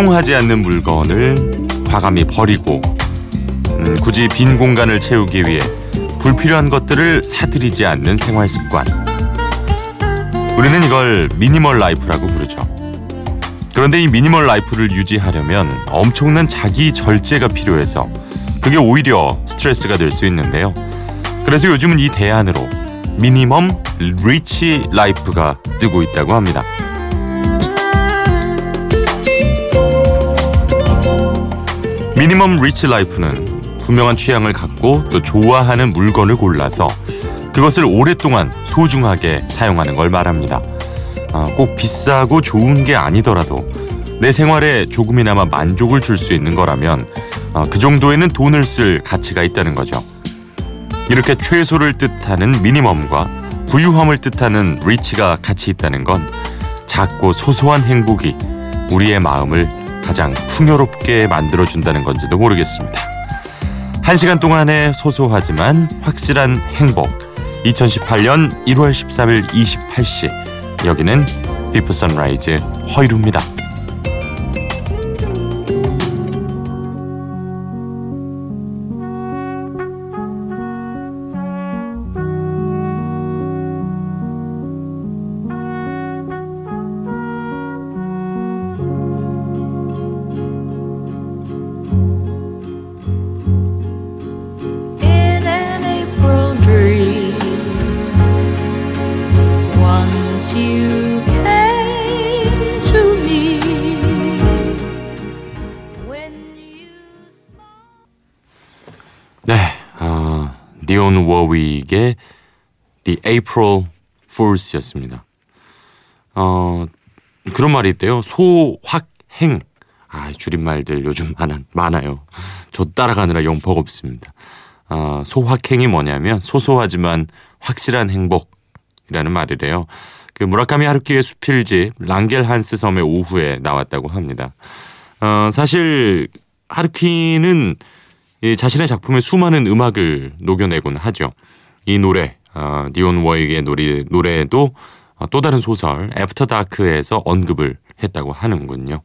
사용하지 않는 물건을 과감히 버리고 음, 굳이 빈 공간을 채우기 위해 불필요한 것들을 사들이지 않는 생활 습관. 우리는 이걸 minimal life라고 부르죠. 그런데 이 minimal life를 유지하려면 엄청난 자기 절제가 필요해서 그게 오히려 스트레스가 될 수 있는데요. 그래서 요즘은 이 대안으로 minimum rich life가 뜨고 있다고 합니다. minimum rich life는 분명한 취향을 갖고 또 좋아하는 물건을 골라서 그것을 오랫동안 소중하게 사용하는 걸 말합니다. 아, 꼭 비싸고 좋은 게 아니더라도 내 생활에 조금이나마 만족을 줄 수 있는 거라면 아, 그 정도에는 돈을 쓸 가치가 있다는 거죠. 이렇게 최소를 뜻하는 minimum과 부유함을 뜻하는 rich가 같이 있다는 건 작고 소소한 행복이 우리의 마음을 가장 풍요롭게 만들어준다는 건지도 모르겠습니다. 한 시간 동안의 소소하지만 확실한 행복. 2018년 1월 13일 28시. 여기는 Before Sunrise 허이루입니다. 아, 니온 워윅의 The April Fools였습니다. 어, 그런 말이 있대요. 소확행. 아, 줄임말들 요즘 많아, 많아요. 저 따라가느라 영퍼가 없습니다. 어, 소확행이 뭐냐면 소소하지만 확실한 행복이라는 말이래요. 그 무라카미 하루키의 수필집 랑겔 한스 섬의 오후에 나왔다고 합니다. 어, 사실 하루키는 이 자신의 작품에 수많은 음악을 녹여내곤 하죠. 이 노래, 어, 디온 워익의 노래, 노래도 어, 또 다른 소설 애프터 다크에서 언급을 했다고 하는군요.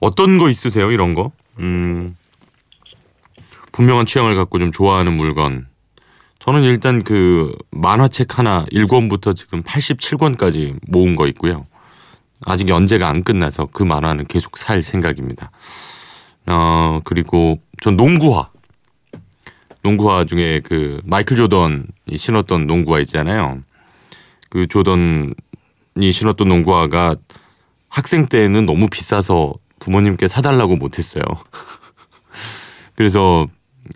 어떤 거 있으세요? 이런 거? 음, 분명한 취향을 갖고 좀 좋아하는 물건. 저는 일단 그 만화책 하나 1권부터 지금 87권까지 모은 거 있고요. 아직 연재가 안 끝나서 그 만화는 계속 살 생각입니다. 어, 그리고 전 농구화. 농구화 중에 그 마이클 조던이 신었던 농구화 있잖아요. 그 조던이 신었던 농구화가 학생 때는 너무 비싸서 부모님께 사달라고 못했어요. 그래서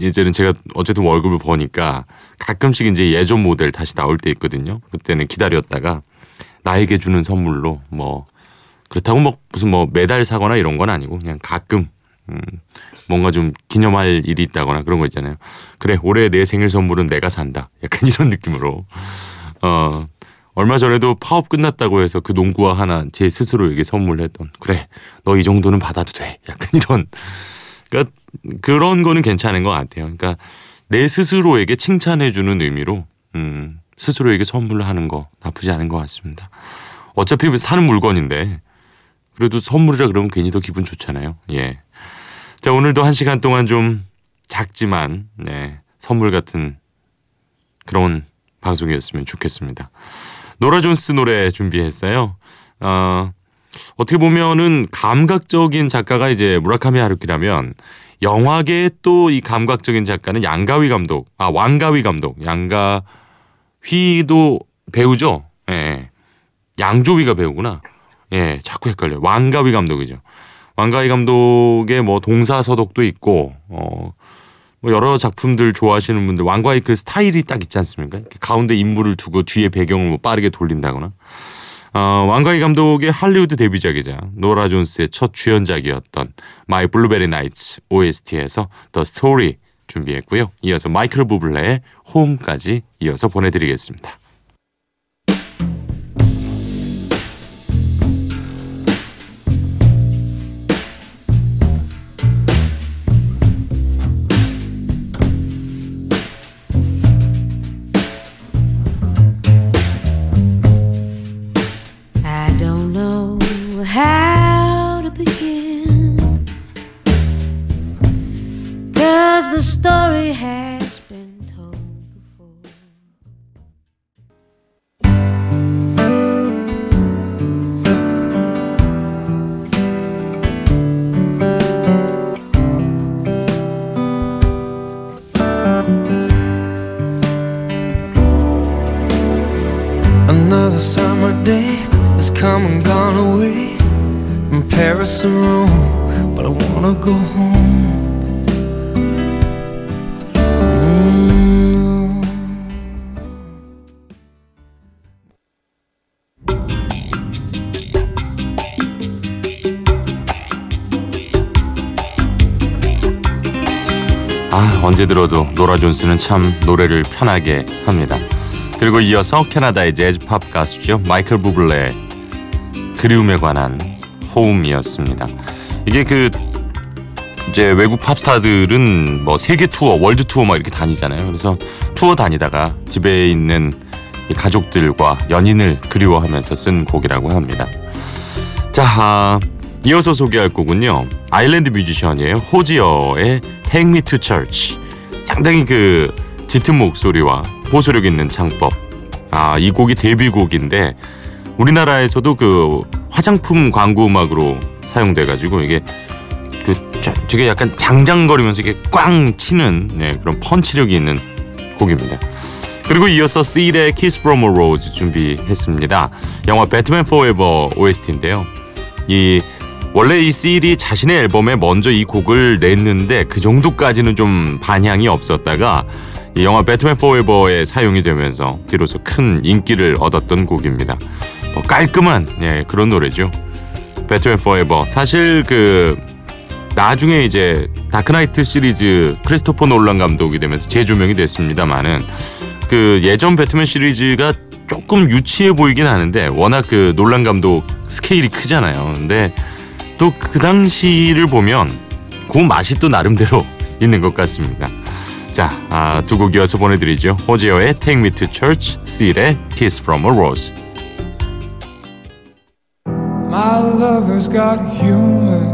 이제는 제가 어쨌든 월급을 버니까 가끔씩 이제 예전 모델 다시 나올 때 있거든요. 그때는 기다렸다가 나에게 주는 선물로 뭐 그렇다고 뭐 무슨 뭐 매달 사거나 이런 건 아니고 그냥 가끔 음 뭔가 좀 기념할 일이 있다거나 그런 거 있잖아요. 그래 올해 내 생일 선물은 내가 산다. 약간 이런 느낌으로 어 얼마 전에도 파업 끝났다고 해서 그 농구화 하나 제 스스로에게 선물했던 그래 너 이 정도는 받아도 돼. 약간 이런 그러니까 그런 거는 괜찮은 것 같아요. 그러니까 내 스스로에게 칭찬해주는 의미로 음, 스스로에게 선물을 하는 거 나쁘지 않은 것 같습니다. 어차피 사는 물건인데 그래도 선물이라 그러면 괜히 더 기분 좋잖아요. 예. 자 오늘도 한 시간 동안 좀 작지만 네, 선물 같은 그런 방송이었으면 좋겠습니다. 노라 존스 노래 준비했어요. 어, 어떻게 보면은 감각적인 작가가 이제 무라카미 하루키라면 영화계의 또 이 감각적인 작가는 양가위 감독, 아 왕가위 감독, 양가휘도 배우죠. 예, 양조위가 배우구나. 예, 자꾸 헷갈려. 요 왕가위 감독이죠. 왕가위 감독의 뭐 동사서독도 있고, 어, 뭐 여러 작품들 좋아하시는 분들 왕가위 그 스타일이 딱 있지 않습니까? 가운데 인물을 두고 뒤에 배경을 뭐 빠르게 돌린다거나. 어, 왕가위 감독의 할리우드 데뷔작이자 노라 존스의 첫 주연작이었던 My Blueberry Nights OST에서 The Story 준비했고요. 이어서 마이클 부블레의 홈까지 이어서 보내드리겠습니다. Another summer day has come and gone away from Paris or Rome, but I wanna go home. Mm. 아 언제 들어도 노라 존스는 참 노래를 편하게 합니다. 그리고 이어서 캐나다의 재즈팝 가수죠 마이클 부블레 그리움에 관한 Home이었습니다. 이게 그 이제 외국 팝스타들은 뭐 세계 투어, 월드 투어 막 이렇게 다니잖아요. 그래서 투어 다니다가 집에 있는 이 가족들과 연인을 그리워하면서 쓴 곡이라고 합니다. 자, 아, 이어서 소개할 곡은요. 아일랜드 뮤지션이에요. 호지어의 Take Me to Church. 상당히 그 짙은 목소리와 호소력 있는 창법. 아, 이 곡이 데뷔곡인데 우리나라에서도 그 화장품 광고 음악으로 사용돼 가지고 이게 그 저- 되게 약간 장장거리면서 이게 꽝 치는 네, 그런 펀치력이 있는 곡입니다. 그리고 이어서 Seed의 Kiss from a Rose 준비했습니다. 영화 배트맨 포에버 OST인데요. 이 원래 이 Seed이 자신의 앨범에 먼저 이 곡을 냈는데 그 정도까지는 좀 반향이 없었다가 이 영화 Batman Forever에 사용이 되면서 뒤로서 큰 인기를 얻었던 곡입니다. 뭐 깔끔한 예, 그런 노래죠. Batman Forever 사실 그 나중에 이제 Dark Knight 시리즈 크리스토퍼 놀란 감독이 되면서 재조명이 됐습니다만은 그 예전 배트맨 시리즈가 조금 유치해 보이긴 하는데 워낙 그 놀란 감독 스케일이 크잖아요. 근데 또 그 당시를 보면 그 맛이 또 나름대로 있는 것 같습니다. 자, 아, 두 곡 이어서 보내드리죠. 호지어의 Take Me to Church, Seal의 Kiss from a Rose. My lover's got humor.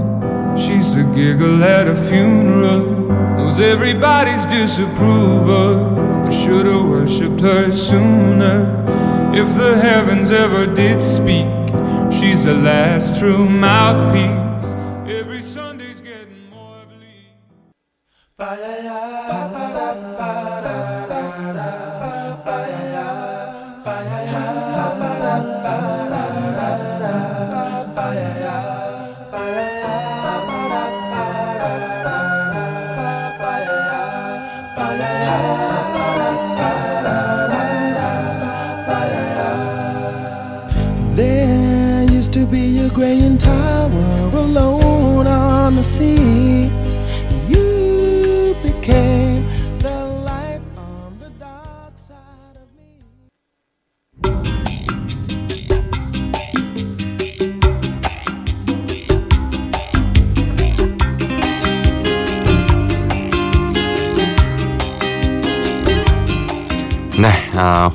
She's the giggle at a funeral. Knows everybody's disapproval. I should have worshipped her sooner. If the heavens ever did speak, she's the last true mouthpiece.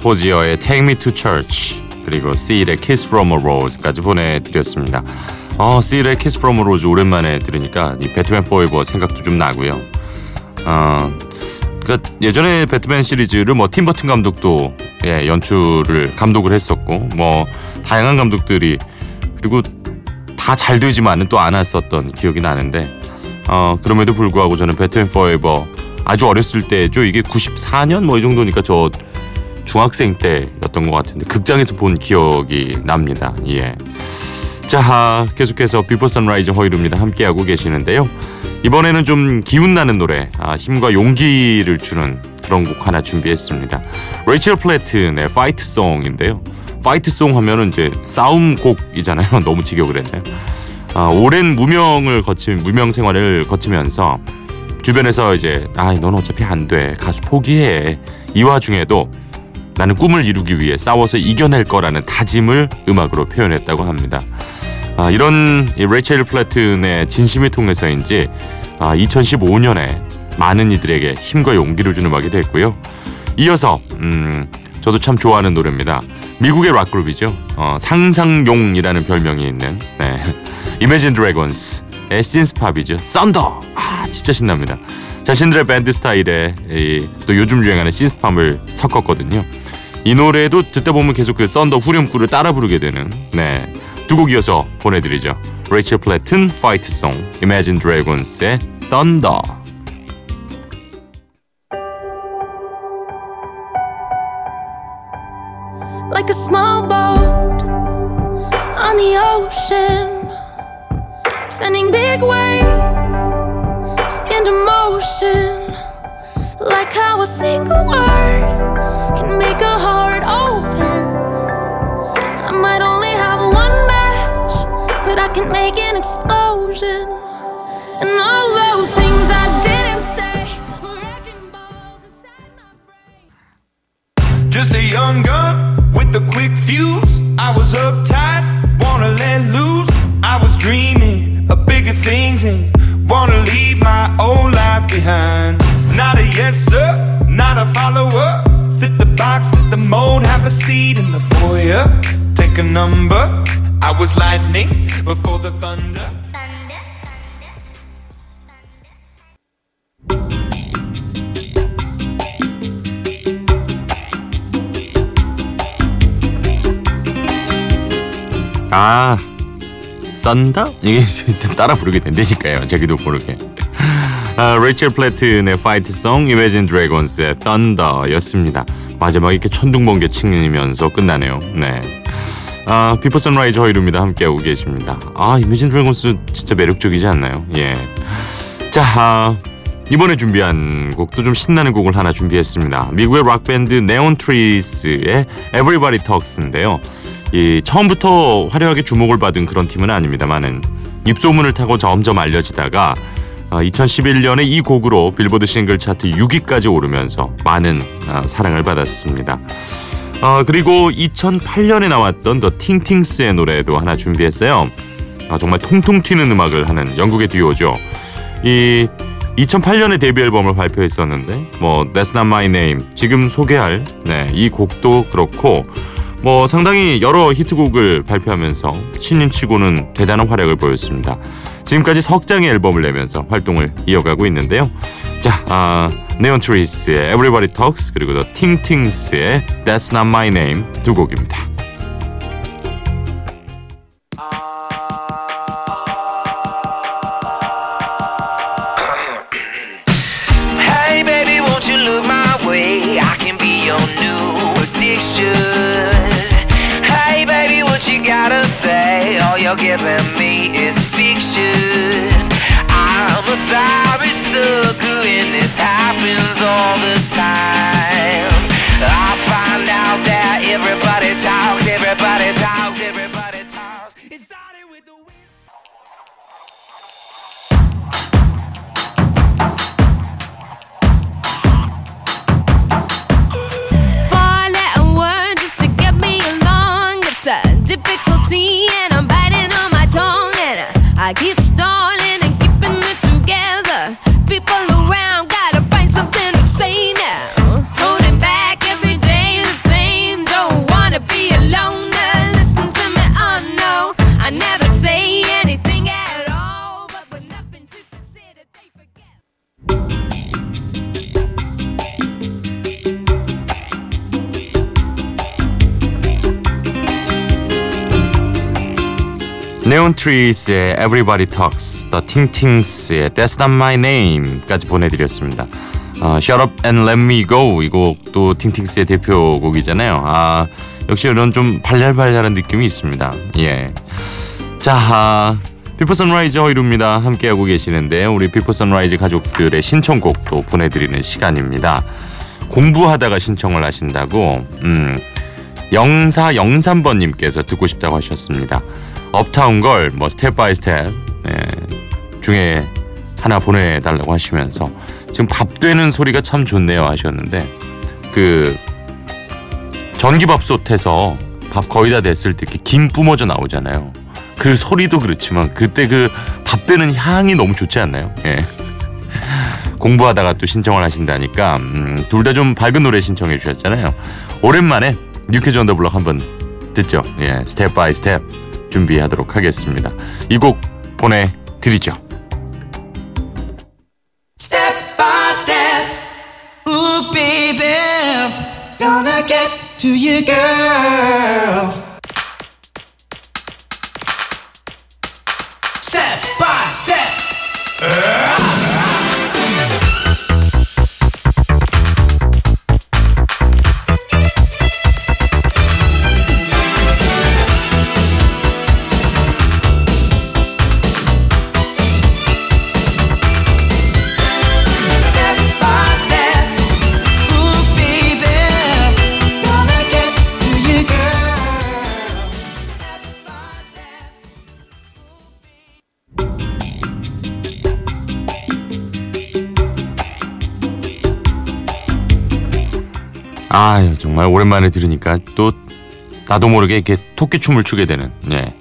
아, 호지어의 Take Me to Church 그리고 Seal의 Kiss from a Rose까지 보내드렸습니다. 어, Seal의 Kiss from a Rose 오랜만에 들으니까 이 배트맨 포에버 생각도 좀 나고요. 어, 그 예전에 배트맨 시리즈를 뭐 팀버튼 감독도 예, 연출을 감독을 했었고 뭐 다양한 감독들이 그리고 다 잘 되지만은 또 않았었던 기억이 나는데 어, 그럼에도 불구하고 저는 배트맨 포에버 아주 어렸을 때죠. 이게 94년 뭐 이 정도니까 저 중학생 때였던 것 같은데 극장에서 본 기억이 납니다. 예. 자, 아, 계속해서 Before Sunrise 허이루입니다. 함께하고 계시는데요. 이번에는 좀 기운 나는 노래, 아, 힘과 용기를 주는 그런 곡 하나 준비했습니다. 레이첼 플래튼의 Fight Song인데요. Fight Song 하면은 이제 싸움 곡이잖아요. 너무 직역을 했네요. 아, 오랜 무명을 거치 무명 생활을 거치면서 주변에서 이제 아, 넌 어차피 안 돼. 가수 포기해. 이 와중에도 나는 꿈을 이루기 위해 싸워서 이겨낼 거라는 다짐을 음악으로 표현했다고 합니다. 아, 이런 이 레이첼 플래튼의 진심을 통해서인지 아, 2015년에 많은 이들에게 힘과 용기를 주는 음악이 됐고요. 이어서 음, 저도 참 좋아하는 노래입니다. 미국의 락 그룹이죠. 어, 상상용이라는 별명이 있는 네. Imagine Dragons의 synthpop이죠. Thunder. 아 진짜 신납니다. 자신들의 밴드 스타일에 이, 또 요즘 유행하는 synthpop을 섞었거든요. 이 노래도 듣다 보면 계속 그 Thunder 후렴구를 따라 부르게 되는 네. 두 곡 이어서 보내드리죠. 레이첼 플래튼 Fight Song, Imagine Dragons의 Thunder. single word an explosion. And all those things I didn't say. Just a young gun with a quick fuse. I was uptight, wanna let loose. I was dreaming of bigger things and wanna leave my old life behind. Not a yes sir, not a follower. Fit the box, fit the mold, have a seat in the foyer. Take a number. I was lightning before the thunder. 아? 이게 따라 부르게 된다니까요. 자기도 모르게. 아, 레이첼 플래튼의 Fight Song, Imagine Dragons의 Thunder였습니다. 마지막에 이렇게 천둥번개 치면서 끝나네요. 네. 아, Before Sunrise 허이루입니다. 함께하고 계십니다. 아, Imagine Dragons 진짜 매력적이지 않나요? 예. 자, 아, 이번에 준비한 곡도 좀 신나는 곡을 하나 준비했습니다. 미국의 락밴드 Neon Trees의 Everybody Talks인데요. 이 처음부터 화려하게 주목을 받은 그런 팀은 아닙니다만은 입소문을 타고 점점 알려지다가 어, 2011년에 이 곡으로 빌보드 싱글 차트 6위까지 오르면서 많은 어, 사랑을 받았습니다. 어, 그리고 2008년에 나왔던 더 팅팅스의 노래도 하나 준비했어요. 어, 정말 통통 튀는 음악을 하는 영국의 듀오죠. 이 2008년에 데뷔 앨범을 발표했었는데 뭐 That's Not My Name 지금 소개할 네, 이 곡도 그렇고 뭐 상당히 여러 히트곡을 발표하면서 신인치고는 대단한 활약을 보였습니다. 지금까지 석 장의 앨범을 내면서 활동을 이어가고 있는데요. 자, 아, 네온 트리스의 Everybody Talks 그리고 더 팅팅스의 That's Not My Name 두 곡입니다. You're giving me is fiction. I'm a sorry sucker, and this happens all the time. I find out that everybody talks, everybody talks, everybody talks. It started with the. Four letter word just to get me along. It's a difficulty, and I, keep stalling Neon Trees의 Everybody Talks, The Ting Tings의 That's Not My Name까지 보내드렸습니다. 어, Shut Up and Let Me Go 이 곡도 Ting Tings의 대표곡이잖아요. 아 역시 이런 좀 발랄발랄한 느낌이 있습니다. 예. 자, 아, Before Sunrise 허이루입니다. 함께하고 계시는데 우리 Before Sunrise 가족들의 신청곡도 보내드리는 시간입니다. 공부하다가 신청을 하신다고 음, 영사 영삼번님께서 듣고 싶다고 하셨습니다. Uptown Girl 뭐 Step by Step 예, 중에 하나 보내달라고 하시면서 지금 밥 되는 소리가 참 좋네요 하셨는데 그 전기밥솥에서 밥 거의 다 됐을 때 이렇게 김 뿜어져 나오잖아요. 그 소리도 그렇지만 그때 그 밥 되는 향이 너무 좋지 않나요? 예. 공부하다가 또 신청을 하신다니까 음, 둘다 좀 밝은 노래 신청해 주셨잖아요. 오랜만에 뉴캐즈 언더 블럭 한번 듣죠. 예, 스텝 바이 스텝 준비하도록 하겠습니다. 이 곡 보내드리죠. Step by step, gonna get to you girl. 아 정말 오랜만에 들으니까 또 나도 모르게 이렇게 토끼춤을 추게 되는 예.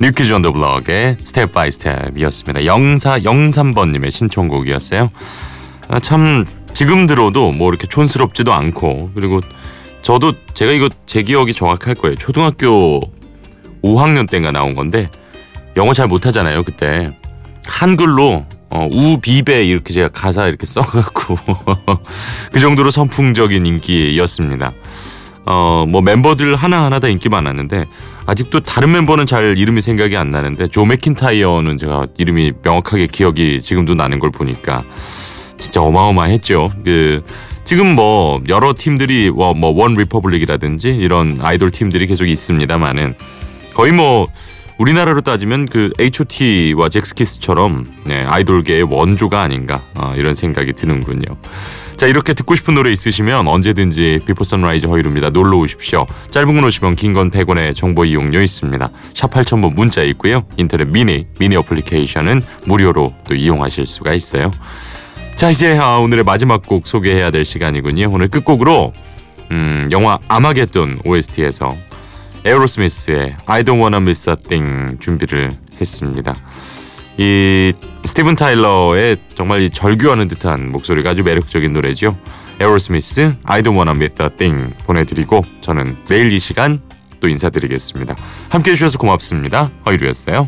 뉴키즈 언더 블럭의 스텝 바이 스텝이었습니다. 0403번님의 신청곡이었어요. 아, 참 지금 들어도 뭐 이렇게 촌스럽지도 않고 그리고 저도 제가 이거 제 기억이 정확할 거예요. 초등학교 5학년 때인가 나온 건데 영어 잘 못하잖아요 그때 한글로 어, ooh baby 이렇게 제가 가사 이렇게 써갖고 그 정도로 선풍적인 인기였습니다. 어, 뭐 멤버들 하나하나 다 인기 많았는데 아직도 다른 멤버는 잘 이름이 생각이 안 나는데 조 맥킨타이어는 제가 이름이 명확하게 기억이 지금도 나는 걸 보니까 진짜 어마어마했죠. 그 지금 뭐 여러 팀들이 뭐 OneRepublic이라든지 이런 아이돌 팀들이 계속 있습니다만은 거의 뭐 우리나라로 따지면 그 H.O.T.와 젝스키스처럼 네, 아이돌계의 원조가 아닌가 어, 이런 생각이 드는군요. 자 이렇게 듣고 싶은 노래 있으시면 언제든지 비포 선라이즈 허일후입니다. 놀러 오십시오. 짧은 건 50원 긴 건 100원의 정보 이용료 있습니다. 샵 8000번 문자 있고요. 인터넷 미니 미니 어플리케이션은 무료로 또 이용하실 수가 있어요. 자 이제 아, 오늘의 마지막 곡 소개해야 될 시간이군요. 오늘 끝곡으로 음, 영화 아마겟돈 OST에서 에어로스미스의 I Don't Wanna Miss a Thing 준비를 했습니다. 이 스티븐 타일러의 정말 이 절규하는 듯한 목소리가 아주 매력적인 노래죠. 에어로스미스 I Don't Wanna Miss a Thing 보내드리고 저는 내일 이 시간 또 인사드리겠습니다. 함께해 주셔서 고맙습니다. 허이루였어요.